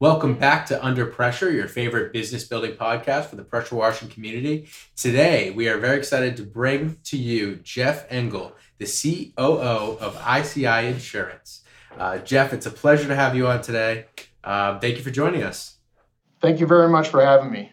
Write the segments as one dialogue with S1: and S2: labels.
S1: Welcome back to Under Pressure, your favorite business building podcast for the pressure washing community. Today, we are very excited to bring to you Jeff Engel, the COO of ICI Insurance. Uh, Jeff, it's a pleasure to have you on today. Uh, thank you for joining us.
S2: Thank you very much for having me.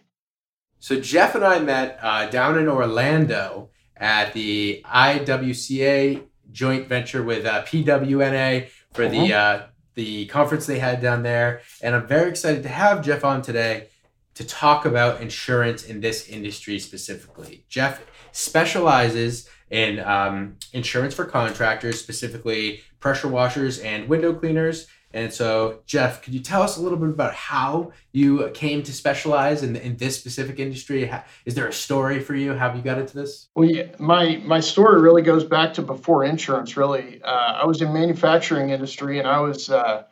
S1: So, Jeff and I met uh, down in Orlando at the IWCA joint venture with uh, PWNA for the uh-huh. uh, the conference they had down there. And I'm very excited to have Jeff on today to talk about insurance in this industry specifically. Jeff specializes in um, insurance for contractors, specifically pressure washers and window cleaners. And so, Jeff, could you tell us a little bit about how you came to specialize in, in this specific industry? Is there a story for you? How you got into this?
S2: Well, yeah, my my story really goes back to before insurance. Really, uh, I was in manufacturing industry, and I was uh,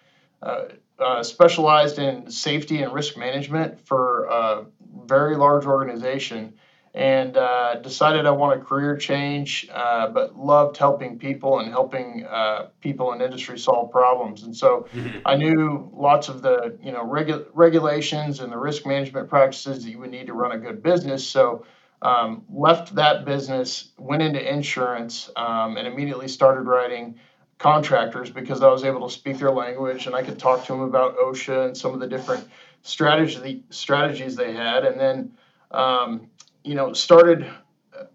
S2: uh, uh specialized in safety and risk management for a very large organization and uh, decided I want a career change, uh, but loved helping people and helping uh, people in industry solve problems. And so mm-hmm. I knew lots of the you know regu- regulations and the risk management practices that you would need to run a good business. So um, left that business, went into insurance, um, and immediately started writing contractors because I was able to speak their language and I could talk to them about OSHA and some of the different strategy strategies they had, and then. Um, you know, started,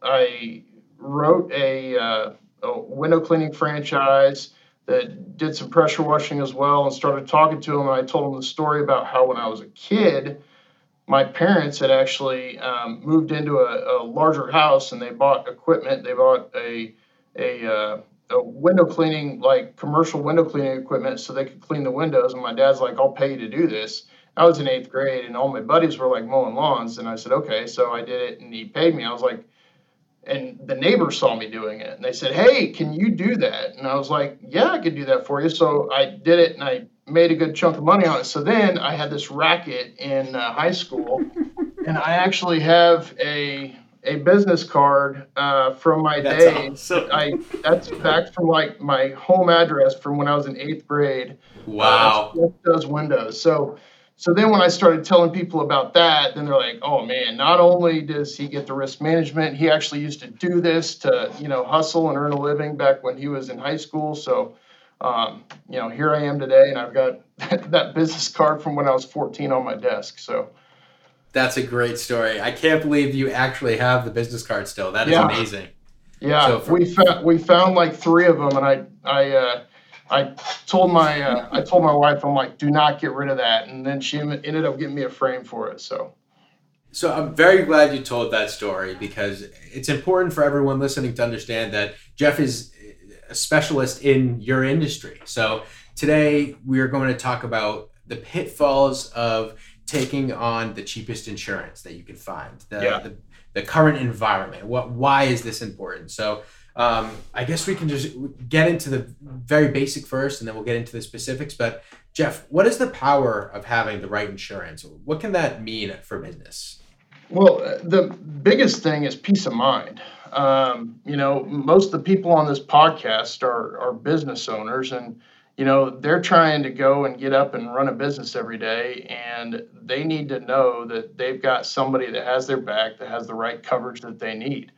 S2: I wrote a, uh, a window cleaning franchise that did some pressure washing as well and started talking to them. And I told them the story about how when I was a kid, my parents had actually um, moved into a, a, larger house and they bought equipment. They bought a, a, uh, a window cleaning, like commercial window cleaning equipment so they could clean the windows. And my dad's like, I'll pay you to do this. I was in eighth grade and all my buddies were like mowing lawns. And I said, okay. So I did it and he paid me. I was like, and the neighbors saw me doing it and they said, hey, can you do that? And I was like, yeah, I could do that for you. So I did it and I made a good chunk of money on it. So then I had this racket in uh, high school and I actually have a a business card uh, from my that's days. Awesome. I that's back from like my home address from when I was in eighth grade.
S1: Wow.
S2: Uh, does windows. So so then when I started telling people about that, then they're like, "Oh man, not only does he get the risk management, he actually used to do this to, you know, hustle and earn a living back when he was in high school." So, um, you know, here I am today, and I've got that business card from when I was 14 on my desk. So,
S1: that's a great story. I can't believe you actually have the business card still. That is yeah. amazing.
S2: Yeah, so for- we found we found like three of them, and I I. Uh, I told my uh, I told my wife I'm like, do not get rid of that, and then she ended up getting me a frame for it. So.
S1: So I'm very glad you told that story because it's important for everyone listening to understand that Jeff is a specialist in your industry. So today we are going to talk about the pitfalls of taking on the cheapest insurance that you can find. The, yeah. the, the current environment. What why is this important? So um, I guess we can just get into the very basic first, and then we'll get into the specifics. But Jeff, what is the power of having the right insurance? What can that mean for business?
S2: Well, the biggest thing is peace of mind. Um, you know, most of the people on this podcast are are business owners, and you know they're trying to go and get up and run a business every day, and they need to know that they've got somebody that has their back, that has the right coverage that they need.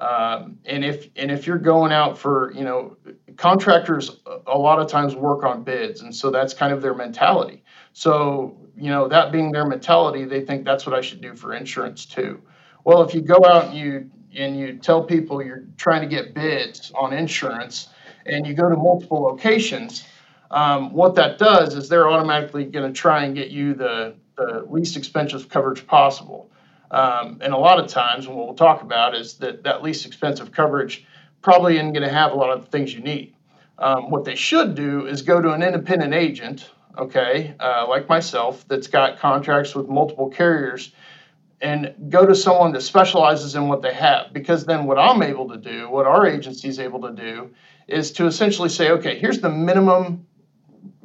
S2: Um, and if and if you're going out for you know contractors a lot of times work on bids and so that's kind of their mentality. So you know that being their mentality they think that's what i should do for insurance too. Well if you go out and you and you tell people you're trying to get bids on insurance and you go to multiple locations um, what that does is they're automatically going to try and get you the, the least expensive coverage possible um, and a lot of times, what we'll talk about is that that least expensive coverage probably isn't going to have a lot of the things you need. Um, what they should do is go to an independent agent, okay, uh, like myself, that's got contracts with multiple carriers, and go to someone that specializes in what they have. Because then, what I'm able to do, what our agency is able to do, is to essentially say, okay, here's the minimum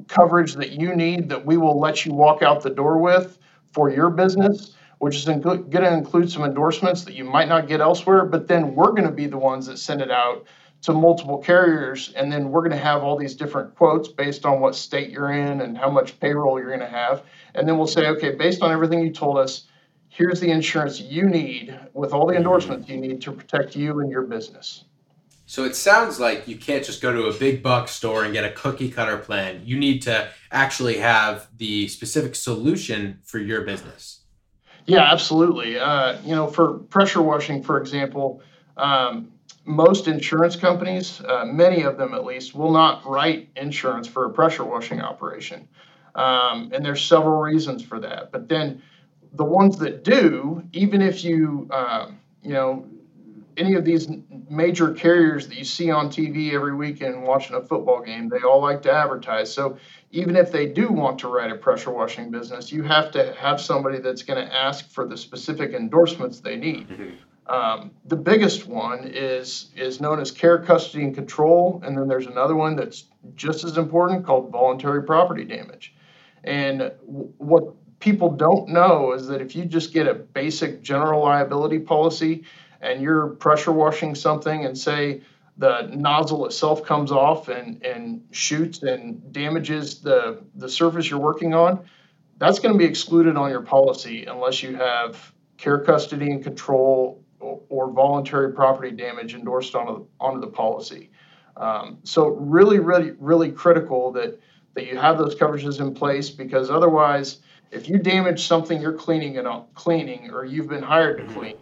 S2: coverage that you need that we will let you walk out the door with for your business which is going to include some endorsements that you might not get elsewhere. But then we're going to be the ones that send it out to multiple carriers, and then we're going to have all these different quotes based on what state you're in and how much payroll you're going to have. And then we'll say, okay, based on everything you told us, here's the insurance you need with all the endorsements you need to protect you and your business.
S1: So it sounds like you can't just go to a big box store and get a cookie cutter plan. You need to actually have the specific solution for your business.
S2: Yeah, absolutely. Uh, you know, for pressure washing, for example, um, most insurance companies, uh, many of them at least, will not write insurance for a pressure washing operation. Um, and there's several reasons for that. But then the ones that do, even if you, um, you know, any of these major carriers that you see on TV every weekend watching a football game, they all like to advertise. So even if they do want to write a pressure washing business, you have to have somebody that's going to ask for the specific endorsements they need. Mm-hmm. Um, the biggest one is is known as care, custody, and control, and then there's another one that's just as important called voluntary property damage. And w- what people don't know is that if you just get a basic general liability policy and you're pressure washing something and say the nozzle itself comes off and, and shoots and damages the, the surface you're working on, that's going to be excluded on your policy unless you have care, custody, and control or, voluntary property damage endorsed onto the, onto the policy. Um, so really, really, really critical that that you have those coverages in place because otherwise, if you damage something you're cleaning and cleaning or you've been hired to mm-hmm. clean,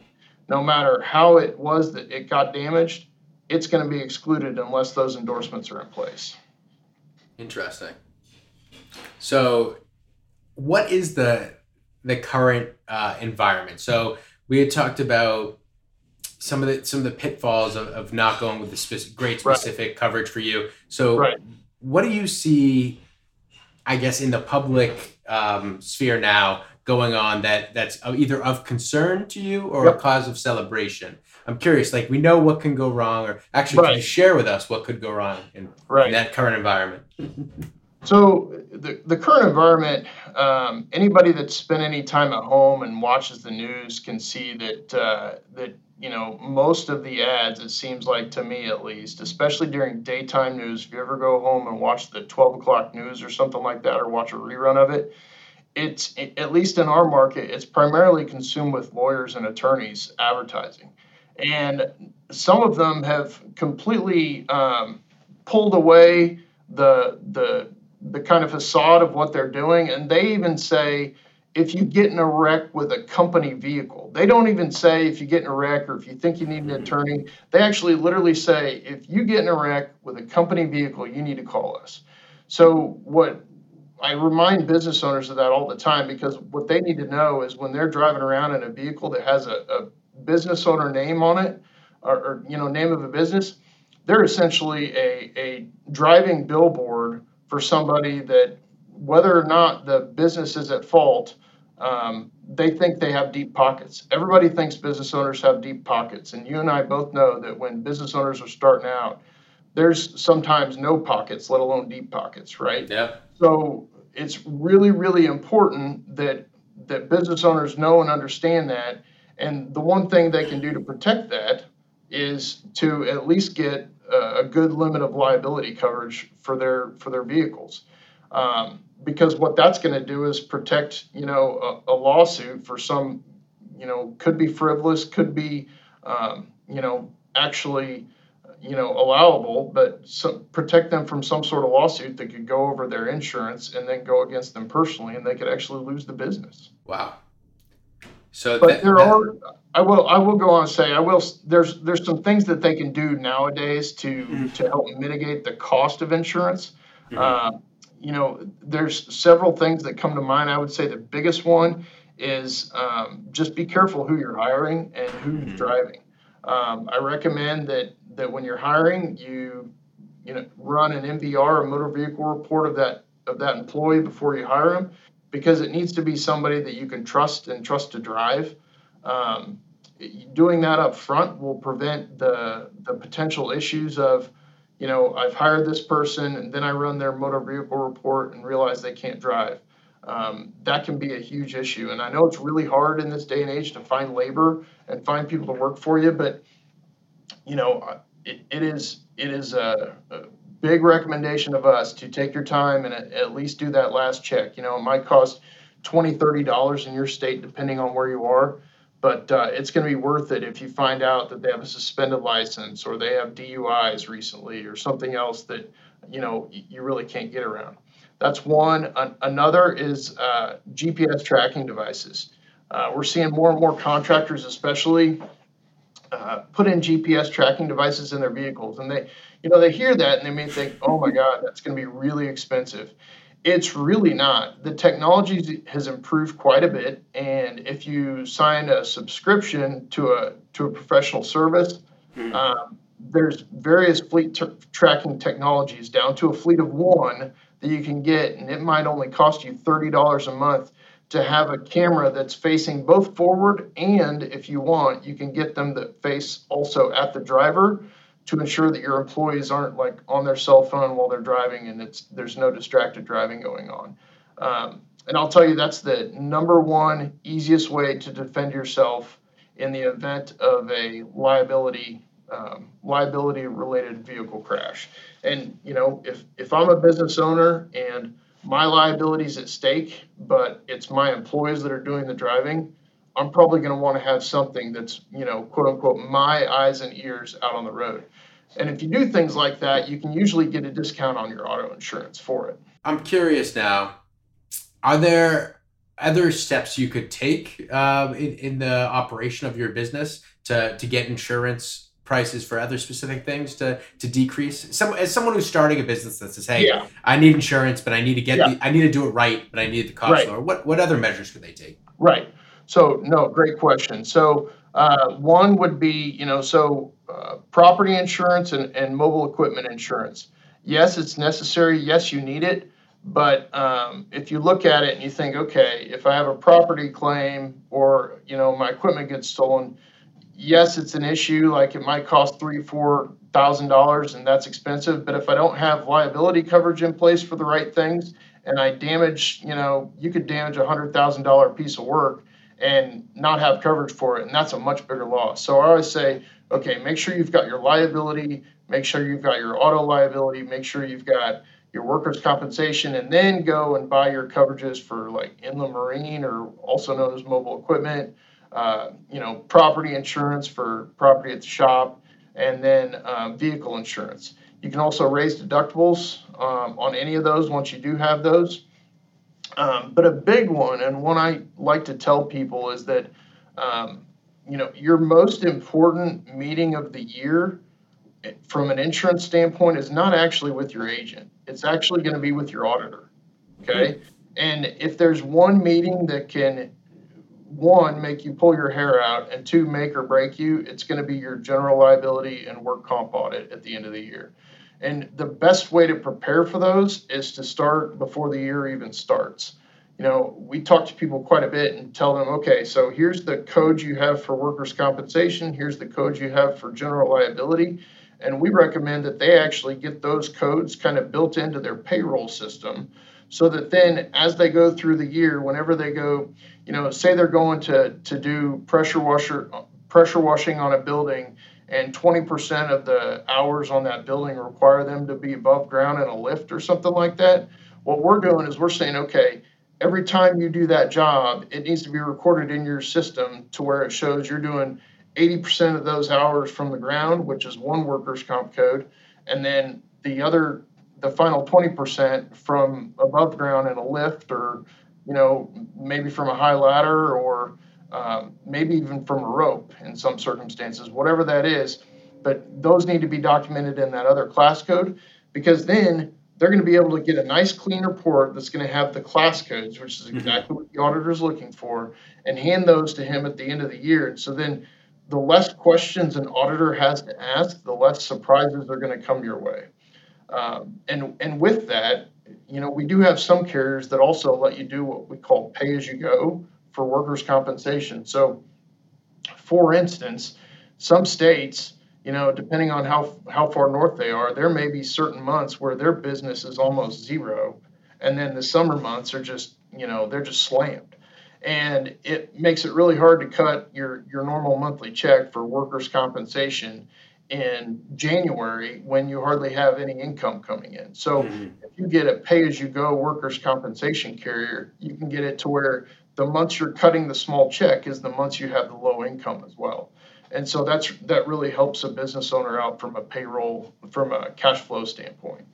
S2: no matter how it was that it got damaged, it's going to be excluded unless those endorsements are in place.
S1: Interesting. So, what is the the current uh, environment? So we had talked about some of the some of the pitfalls of, of not going with the great specific right. coverage for you. So, right. what do you see? I guess in the public um, sphere now going on that that's either of concern to you or yep. a cause of celebration. I'm curious. Like we know what can go wrong, or actually, right. can you share with us what could go wrong in, right. in that current environment?
S2: So the, the current environment, um, anybody that's spent any time at home and watches the news can see that uh, that you know, most of the ads, it seems like to me at least, especially during daytime news, if you ever go home and watch the 12 o'clock news or something like that, or watch a rerun of it, it's at least in our market, it's primarily consumed with lawyers and attorneys advertising. And some of them have completely um, pulled away the, the, the kind of facade of what they're doing. And they even say, if you get in a wreck with a company vehicle. They don't even say if you get in a wreck or if you think you need an attorney. They actually literally say if you get in a wreck with a company vehicle, you need to call us. So what I remind business owners of that all the time because what they need to know is when they're driving around in a vehicle that has a, a business owner name on it or, or, you know name of a business, they're essentially a, a driving billboard for somebody that whether or not the business is at fault, um, they think they have deep pockets. Everybody thinks business owners have deep pockets, and you and I both know that when business owners are starting out, there's sometimes no pockets, let alone deep pockets, right?
S1: Yeah.
S2: So it's really, really important that that business owners know and understand that. And the one thing they can do to protect that is to at least get a, a good limit of liability coverage for their for their vehicles. Um, because what that's going to do is protect, you know, a, a, lawsuit for some, you know, could be frivolous, could be, um, you know, actually, you know, allowable, but some, protect them from some sort of lawsuit that could go over their insurance and then go against them personally, and they could actually lose the business.
S1: Wow. So,
S2: but that, there that... are. I will. I will go on and say I will. There's there's some things that they can do nowadays to mm-hmm. to help mitigate the cost of insurance. Mm-hmm. Uh, you know, there's several things that come to mind. I would say the biggest one is um, just be careful who you're hiring and who's mm-hmm. driving. Um, I recommend that that when you're hiring, you you know run an MVR, a motor vehicle report of that of that employee before you hire them, because it needs to be somebody that you can trust and trust to drive. Um, doing that up front will prevent the the potential issues of you know, I've hired this person and then I run their motor vehicle report and realize they can't drive. Um, that can be a huge issue. And I know it's really hard in this day and age to find labor and find people to work for you, but you know, it, it is it is a, a, big recommendation of us to take your time and at, at least do that last check. You know, it might cost 20 30 dollars in your state depending on where you are but uh, it's going to be worth it if you find out that they have a suspended license or they have duis recently or something else that you know you really can't get around. That's one. An- another is uh, gps tracking devices. Uh, we're seeing more and more contractors especially uh, put in gps tracking devices in their vehicles and they you know they hear that and they may think oh my god that's going to be really expensive it's really not. The technology has improved quite a bit, and if you sign a subscription to a to a professional service, mm-hmm. um, there's various fleet t- tracking technologies down to a fleet of one that you can get, and it might only cost you thirty dollars a month to have a camera that's facing both forward and, if you want, you can get them that face also at the driver to ensure that your employees aren't like on their cell phone while they're driving and it's there's no distracted driving going on. Um, and I'll tell you that's the number one easiest way to defend yourself in the event of a liability um, liability related vehicle crash. And you know if if I'm a business owner and my liability is at stake, but it's my employees that are doing the driving, I'm probably going to want to have something that's, you know, quote unquote, my eyes and ears out on the road. And if you do things like that, you can usually get a discount on your auto insurance for it.
S1: I'm curious now. Are there other steps you could take um, in, in the operation of your business to, to get insurance prices for other specific things to to decrease some as someone who's starting a business that says hey yeah. i need insurance but i need to get yeah. the, i need to do it right but i need the cost right. lower what what other measures could they take
S2: right so no, great question. So uh, one would be, you know, so uh, property insurance and, and mobile equipment insurance. Yes, it's necessary. Yes, you need it. But um, if you look at it and you think, okay, if I have a property claim or you know my equipment gets stolen, yes, it's an issue. Like it might cost three, four thousand dollars, and that's expensive. But if I don't have liability coverage in place for the right things, and I damage, you know, you could damage a hundred thousand dollar piece of work and not have coverage for it, and that's a much bigger loss. So I always say, okay, make sure you've got your liability, make sure you've got your auto liability, make sure you've got your workers' compensation, and then go and buy your coverages for like inland marine or also known as mobile equipment, uh, you know, property insurance for property at the shop, and then um, vehicle insurance. You can also raise deductibles um, on any of those once you do have those. Um, but a big one, and one I like to tell people, is that um, you know your most important meeting of the year, from an insurance standpoint, is not actually with your agent. It's actually going to be with your auditor. Okay, and if there's one meeting that can one make you pull your hair out and two make or break you it's going to be your general liability and work comp audit at the end of the year and the best way to prepare for those is to start before the year even starts. You know, we talk to people quite a bit and tell them, okay, so here's the code you have for workers' compensation, here's the code you have for general liability. And we recommend that they actually get those codes kind of built into their payroll system so that then as they go through the year, whenever they go, you know, say they're going to, to do pressure washer pressure washing on a building and 20% of the hours on that building require them to be above ground in a lift or something like that. What we're doing is we're saying, okay, every time you do that job, it needs to be recorded in your system to where it shows you're doing 80% of those hours from the ground, which is one workers' comp code, and then the other, the final 20% from above ground in a lift or, you know, maybe from a high ladder or um, maybe even from a rope in some circumstances, whatever that is. But those need to be documented in that other class code because then they're going to be able to get a nice clean report that's going to have the class codes, which is mm-hmm. exactly what the auditor is looking for, and hand those to him at the end of the year. And so then the less questions an auditor has to ask, the less surprises are going to come your way. Um, and and with that, you know, we do have some carriers that also let you do what we call pay as you go, for workers' compensation. So, for instance, some states, you know, depending on how how far north they are, there may be certain months where their business is almost zero, and then the summer months are just, you know, they're just slammed. And it makes it really hard to cut your your normal monthly check for workers' compensation in January when you hardly have any income coming in. So mm-hmm. if you get a pay as you go workers' compensation carrier, you can get it to where the months you're cutting the small check is the months you have the low income as well. And so that's that really helps a business owner out from a payroll from a cash flow standpoint.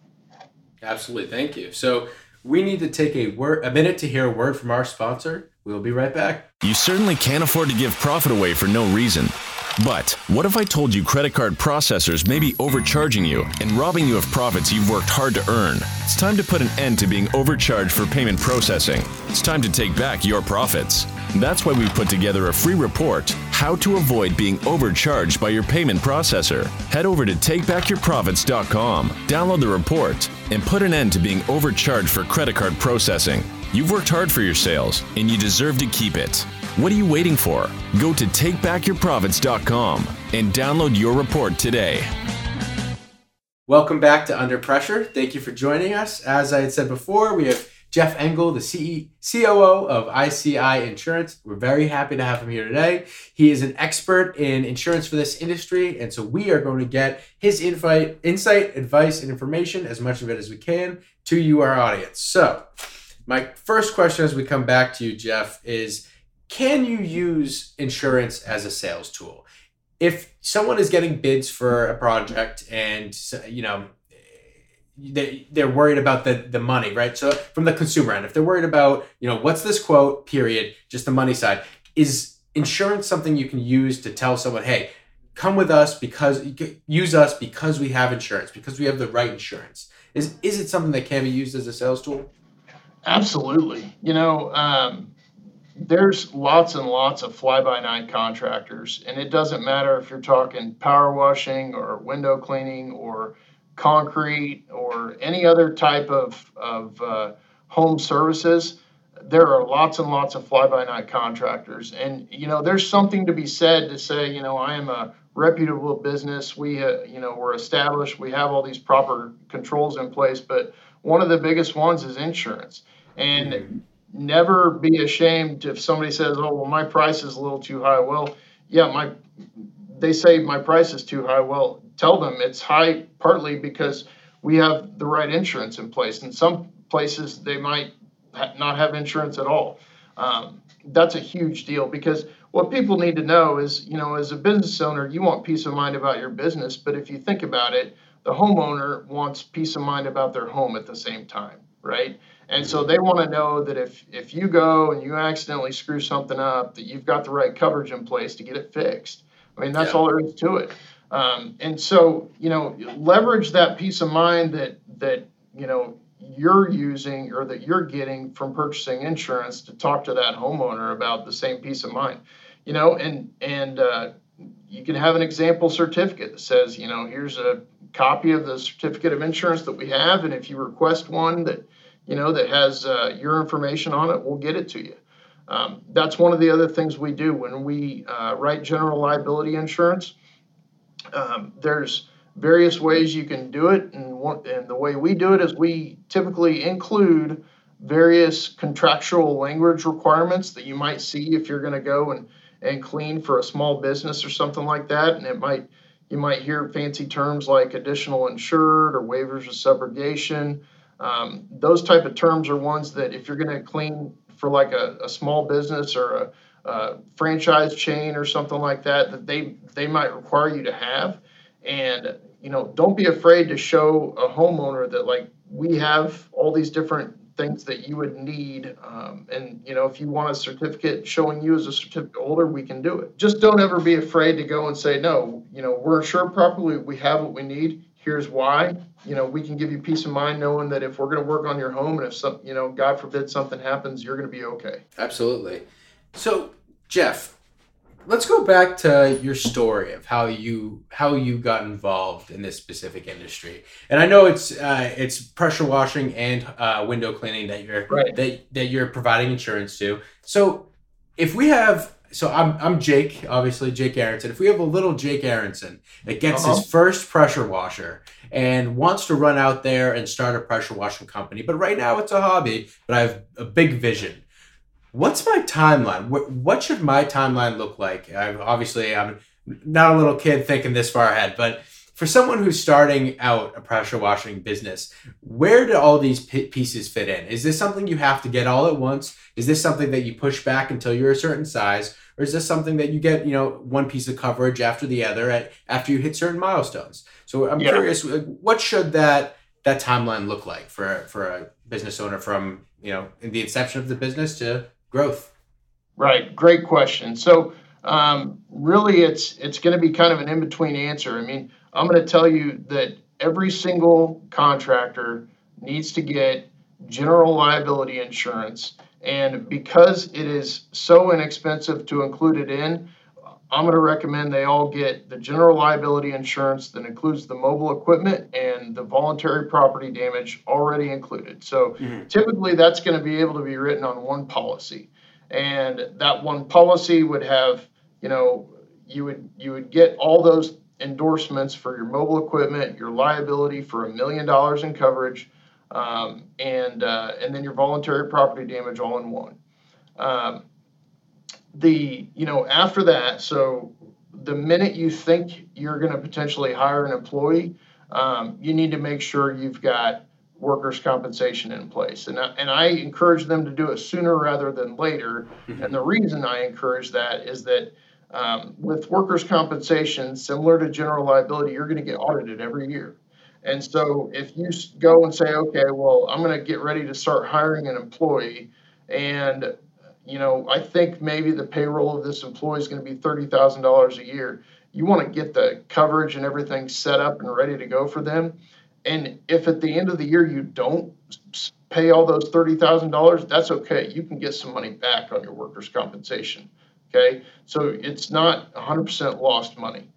S1: Absolutely. Thank you. So we need to take a word a minute to hear a word from our sponsor. We'll be right back.
S3: You certainly can't afford to give profit away for no reason. But what if I told you credit card processors may be overcharging you and robbing you of profits you've worked hard to earn? It's time to put an end to being overcharged for payment processing. It's time to take back your profits. That's why we've put together a free report How to Avoid Being Overcharged by Your Payment Processor. Head over to takebackyourprofits.com, download the report, and put an end to being overcharged for credit card processing. You've worked hard for your sales, and you deserve to keep it. What are you waiting for? Go to takebackyourprofits.com and download your report today.
S1: Welcome back to Under Pressure. Thank you for joining us. As I had said before, we have Jeff Engel, the CE, COO of ICI Insurance. We're very happy to have him here today. He is an expert in insurance for this industry, and so we are going to get his insight, insight, advice, and information, as much of it as we can, to you, our audience. So, my first question as we come back to you, Jeff, is can you use insurance as a sales tool? If someone is getting bids for a project and you know they, they're worried about the, the money, right? So from the consumer end, if they're worried about, you know, what's this quote, period, just the money side, is insurance something you can use to tell someone, hey, come with us because use us because we have insurance, because we have the right insurance. Is is it something that can be used as a sales tool?
S2: Absolutely. You know, um, there's lots and lots of fly by night contractors, and it doesn't matter if you're talking power washing or window cleaning or concrete or any other type of, of uh, home services. There are lots and lots of fly by night contractors. And, you know, there's something to be said to say, you know, I am a reputable business. We, uh, you know, we're established. We have all these proper controls in place. But one of the biggest ones is insurance. And never be ashamed if somebody says, "Oh, well, my price is a little too high." Well, yeah, my they say my price is too high. Well, tell them it's high partly because we have the right insurance in place. In some places, they might not have insurance at all. Um, that's a huge deal because what people need to know is, you know, as a business owner, you want peace of mind about your business. But if you think about it, the homeowner wants peace of mind about their home at the same time, right? And so they want to know that if if you go and you accidentally screw something up, that you've got the right coverage in place to get it fixed. I mean, that's yeah. all there is to it. Um, and so, you know, leverage that peace of mind that that you know you're using or that you're getting from purchasing insurance to talk to that homeowner about the same peace of mind. You know, and and uh, you can have an example certificate that says, you know, here's a copy of the certificate of insurance that we have, and if you request one that you know, that has uh, your information on it, we'll get it to you. Um, that's one of the other things we do when we uh, write general liability insurance. Um, there's various ways you can do it, and, one, and the way we do it is we typically include various contractual language requirements that you might see if you're going to go and, and clean for a small business or something like that, and it might you might hear fancy terms like additional insured or waivers of subrogation. Um, those type of terms are ones that if you're going to clean for like a, a small business or a, a, franchise chain or something like that, that they they might require you to have. And you know, don't be afraid to show a homeowner that like we have all these different things that you would need. Um, and you know, if you want a certificate showing you as a certificate holder, we can do it. Just don't ever be afraid to go and say no. You know, we're insured properly. We have what we need here's why. You know we can give you peace of mind knowing that if we're going to work on your home and if some you know god forbid something happens you're going to be okay.
S1: Absolutely. So jeff let's go back to your story of how you how you got involved in this specific industry. And i know it's uh, it's pressure washing and uh, window cleaning that you're right. that, that you're providing insurance to. So if we have so I'm I'm Jake, obviously Jake Aronson. If we have a little Jake Aronson that gets uh-huh. his first pressure washer and wants to run out there and start a pressure washing company, but right now it's a hobby, but I have a big vision. What's my timeline? What, what should my timeline look like? i obviously I'm not a little kid thinking this far ahead, but for someone who's starting out a pressure washing business, where do all these p- pieces fit in? Is this something you have to get all at once? Is this something that you push back until you're a certain size? Or is this something that you get, you know, one piece of coverage after the other at, after you hit certain milestones? So I'm yeah. curious, what should that that timeline look like for for a business owner from you know in the inception of the business to growth?
S2: Right, great question. So um, really, it's it's going to be kind of an in between answer. I mean, I'm going to tell you that every single contractor needs to get general liability insurance. And because it is so inexpensive to include it in, I'm going to recommend they all get the general liability insurance that includes the mobile equipment and the voluntary property damage already included. So mm-hmm. typically that's going to be able to be written on one policy. And that one policy would have, you know, you would you would get all those endorsements for your mobile equipment, your liability for a million dollars in coverage, um, and uh, and then your voluntary property damage all in one. Um, the you know after that, so the minute you think you're going to potentially hire an employee, um, you need to make sure you've got workers' compensation in place. And I, and I encourage them to do it sooner rather than later. Mm-hmm. And the reason I encourage that is that um, with workers' compensation, similar to general liability, you're going to get audited every year. And so if you go and say, okay, well, I'm going to get ready to start hiring an employee, and you know, I think maybe the payroll of this employee is going to be thirty thousand dollars a year. You want to get the coverage and everything set up and ready to go for them. And if at the end of the year you don't pay all those thirty thousand dollars, that's okay. You can get some money back on your workers' compensation. Okay, so it's not 100% lost money,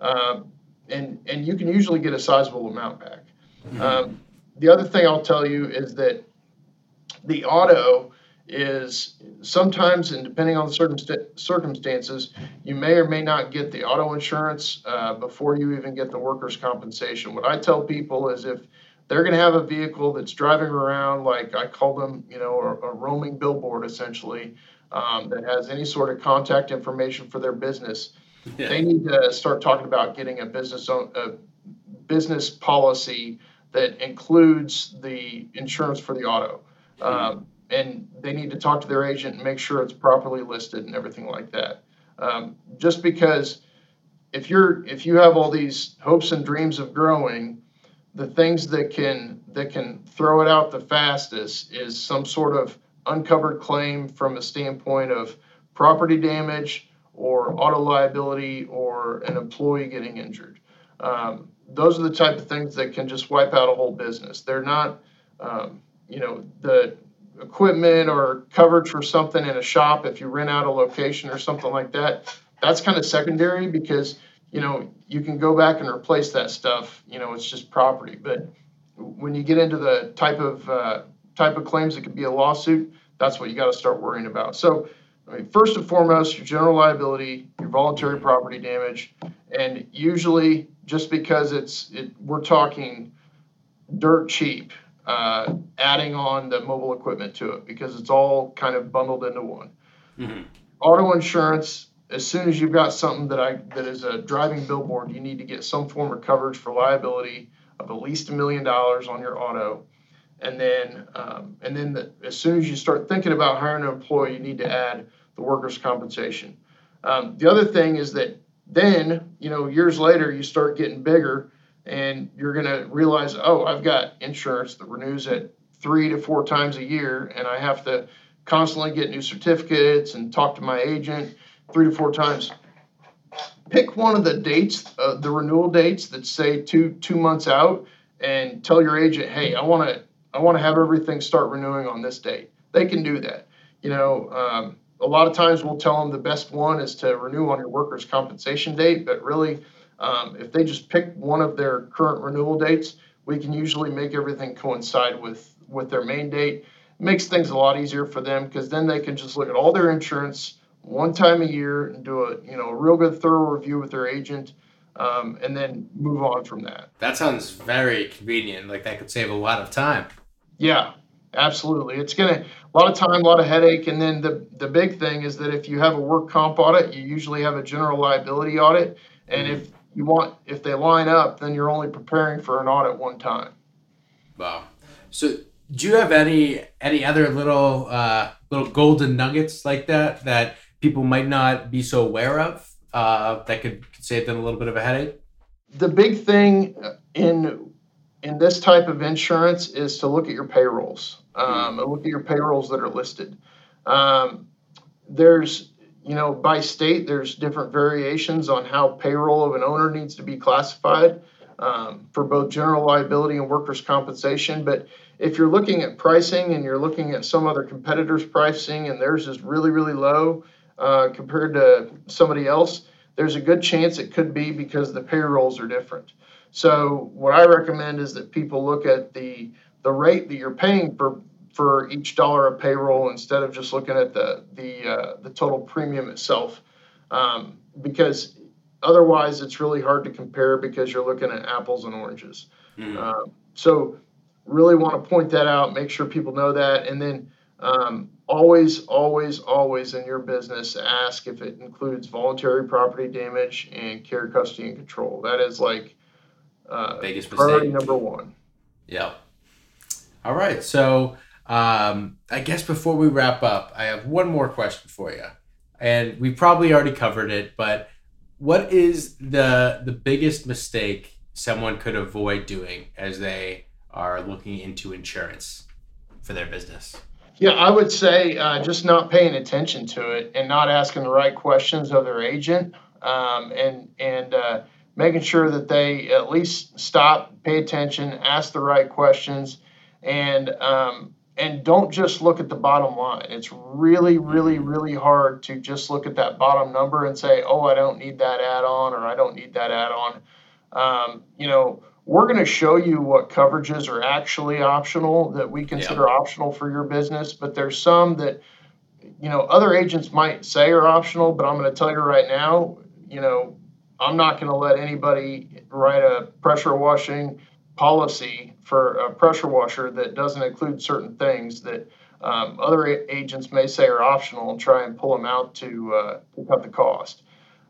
S2: um, and and you can usually get a sizable amount back. Mm-hmm. Um, the other thing I'll tell you is that the auto is sometimes, and depending on the circumstances, you may or may not get the auto insurance uh, before you even get the workers' compensation. What I tell people is if they're going to have a vehicle that's driving around, like I call them, you know, a, a roaming billboard essentially, um, that has any sort of contact information for their business, yeah. they need to start talking about getting a business own, a business policy that includes the insurance for the auto. Um, and they need to talk to their agent and make sure it's properly listed and everything like that. Um, just because if you're if you have all these hopes and dreams of growing, the things that can that can throw it out the fastest is some sort of uncovered claim from a standpoint of property damage or auto liability or an employee getting injured. Um, those are the type of things that can just wipe out a whole business. They're not, um, you know, the equipment or coverage for something in a shop if you rent out a location or something like that. That's kind of secondary because you know you can go back and replace that stuff. You know, it's just property. But when you get into the type of uh, type of claims that could be a lawsuit, that's what you got to start worrying about. So, I mean, first and foremost, your general liability, your voluntary property damage, and usually just because it's it, we're talking dirt cheap, uh, adding on the mobile equipment to it because it's all kind of bundled into one. Mm-hmm. Auto insurance. As soon as you've got something that I that is a driving billboard, you need to get some form of coverage for liability of at least a million dollars on your auto and then um, and then the, as soon as you start thinking about hiring an employee, you need to add the workers' compensation. Um, the other thing is that then you know years later you start getting bigger, and you're going to realize, oh, I've got insurance that renews at three to four times a year, and I have to constantly get new certificates and talk to my agent three to four times. Pick one of the dates, uh, the renewal dates that say two two months out, and tell your agent, hey, I want to I want to have everything start renewing on this date. They can do that. You know, um, a lot of times we'll tell them the best one is to renew on your workers' compensation date, but really, um, if they just pick one of their current renewal dates, we can usually make everything coincide with with their main date. It makes things a lot easier for them because then they can just look at all their insurance one time a year and do a you know a real good thorough review with their agent. Um, and then move on from that.
S1: That sounds very convenient. Like that could save a lot of time.
S2: Yeah, Absolutely. It's going to, a lot of time, a lot of headache. And then the, the big thing is that if you have a work comp audit, you usually have a general liability audit. And if you want, if they line up, then you're only preparing for an audit one time.
S1: Wow. So do you have any, any other little, uh, little golden nuggets like that, that people might not be so aware of, uh, that could save them a little bit of a headache?
S2: The big thing in in this type of insurance is to look at your payrolls. Um, look at your payrolls that are listed. Um, there's, you know, by state, there's different variations on how payroll of an owner needs to be classified um, for both general liability and workers' compensation. But if you're looking at pricing and you're looking at some other competitors' pricing and theirs is really, really low uh, compared to somebody else, there's a good chance it could be because the payrolls are different. So what I recommend is that people look at the the rate that you're paying for for each dollar of payroll instead of just looking at the the uh, the total premium itself, um, because otherwise it's really hard to compare because you're looking at apples and oranges. Mm-hmm. Uh, so really want to point that out, make sure people know that, and then um, always, always, always in your business ask if it includes voluntary property damage and care, custody, and control. That is like uh, biggest priority mistake. number one.
S1: Yeah. All right. So um, I guess before we wrap up, I have one more question for you, and we probably already covered it, but what is the the biggest mistake someone could avoid doing as they are looking into insurance for their business?
S2: Yeah, I would say uh, just not paying attention to it and not asking the right questions of their agent, um, and and uh, making sure that they at least stop, pay attention, ask the right questions, and um, and don't just look at the bottom line. It's really, really, really hard to just look at that bottom number and say, "Oh, I don't need that add-on," or "I don't need that add-on." Um, you know, we're going to show you what coverages are actually optional that we consider yeah. optional for your business, but there's some that you know other agents might say are optional, but I'm going to tell you right now, you know, I'm not going to let anybody write a pressure washing policy for a pressure washer that doesn't include certain things that um, other agents may say are optional and try and pull them out to, uh, to cut the cost.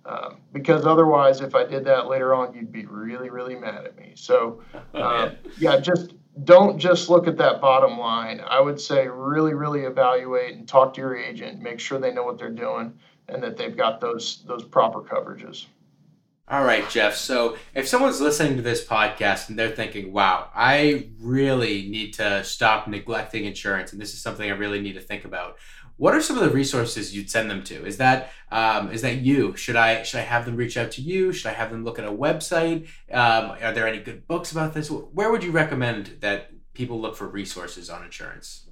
S2: Um, because otherwise, if I did that later on, you'd be really, really mad at me. So, uh, yeah, just don't just look at that bottom line. I would say really, really evaluate and talk to your agent, make sure they know what they're doing and that they've got those those proper coverages.
S1: All right, Jeff. So if someone's listening to this podcast and they're thinking, wow, I really need to stop neglecting insurance and this is something I really need to think about. What are some of the resources you'd send them to? Is that um, is that you? Should I should I have them reach out to you? Should I have them look at a website? Um, are there any good books about this? Where would you recommend that people look for resources on insurance?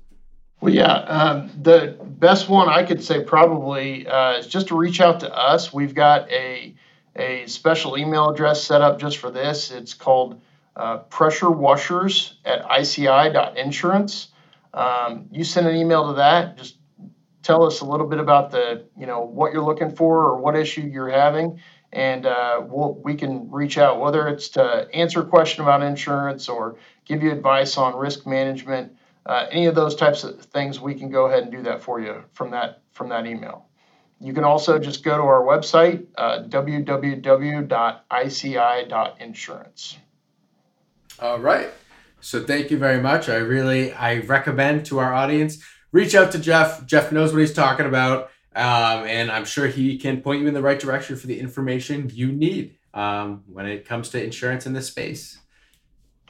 S2: Well, yeah, um, the best one I could say probably uh, is just to reach out to us. We've got a a special email address set up just for this. It's called uh, pressure washers at ici.insurance. Um, you send an email to that. Just tell us a little bit about the, you know, what you're looking for or what issue you're having, and uh, we'll, we can reach out whether it's to answer a question about insurance or give you advice on risk management. Uh, any of those types of things, we can go ahead and do that for you from that from that email. You can also just go to our website, uh, www.ici.insurance.
S1: All right. So thank you very much. I really I recommend to our audience reach out to Jeff. Jeff knows what he's talking about, um, and I'm sure he can point you in the right direction for the information you need um, when it comes to insurance in this space.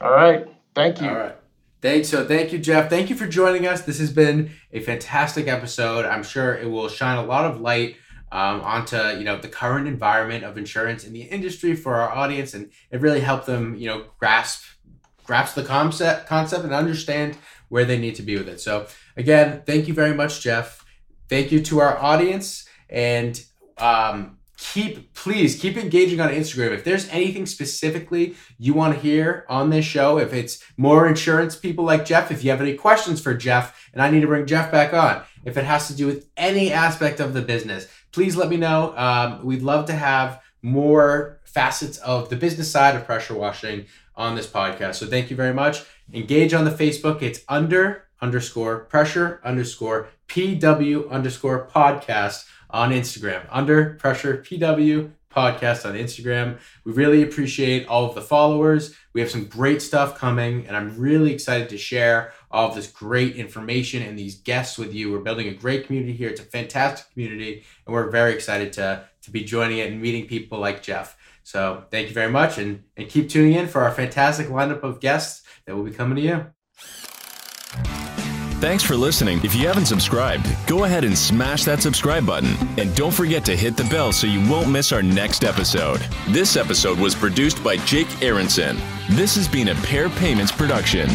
S2: All right. Thank you.
S1: All right. Thanks. So thank you, Jeff. Thank you for joining us. This has been a fantastic episode. I'm sure it will shine a lot of light um, onto you know the current environment of insurance in the industry for our audience, and it really helped them you know grasp grasp the concept concept and understand where they need to be with it. So again, thank you very much, Jeff. Thank you to our audience, and um, keep please keep engaging on Instagram. If there's anything specifically you want to hear on this show, if it's more insurance people like Jeff, if you have any questions for Jeff, and I need to bring Jeff back on, if it has to do with any aspect of the business, please let me know. Um, we'd love to have more facets of the business side of pressure washing on this podcast. So thank you very much. Engage on the Facebook. It's under underscore pressure underscore PW underscore podcast on Instagram. Under pressure PW podcast on Instagram. We really appreciate all of the followers. We have some great stuff coming, and I'm really excited to share all of this great information and these guests with you. We're building a great community here. It's a fantastic community, and we're very excited to, to be joining it and meeting people like Jeff. So thank you very much, and, and keep tuning in for our fantastic lineup of guests that will be coming to you.
S3: Thanks for listening. If you haven't subscribed, go ahead and smash that subscribe button. And don't forget to hit the bell so you won't miss our next episode. This episode was produced by Jake Aronson. This has been a Pair Payments production.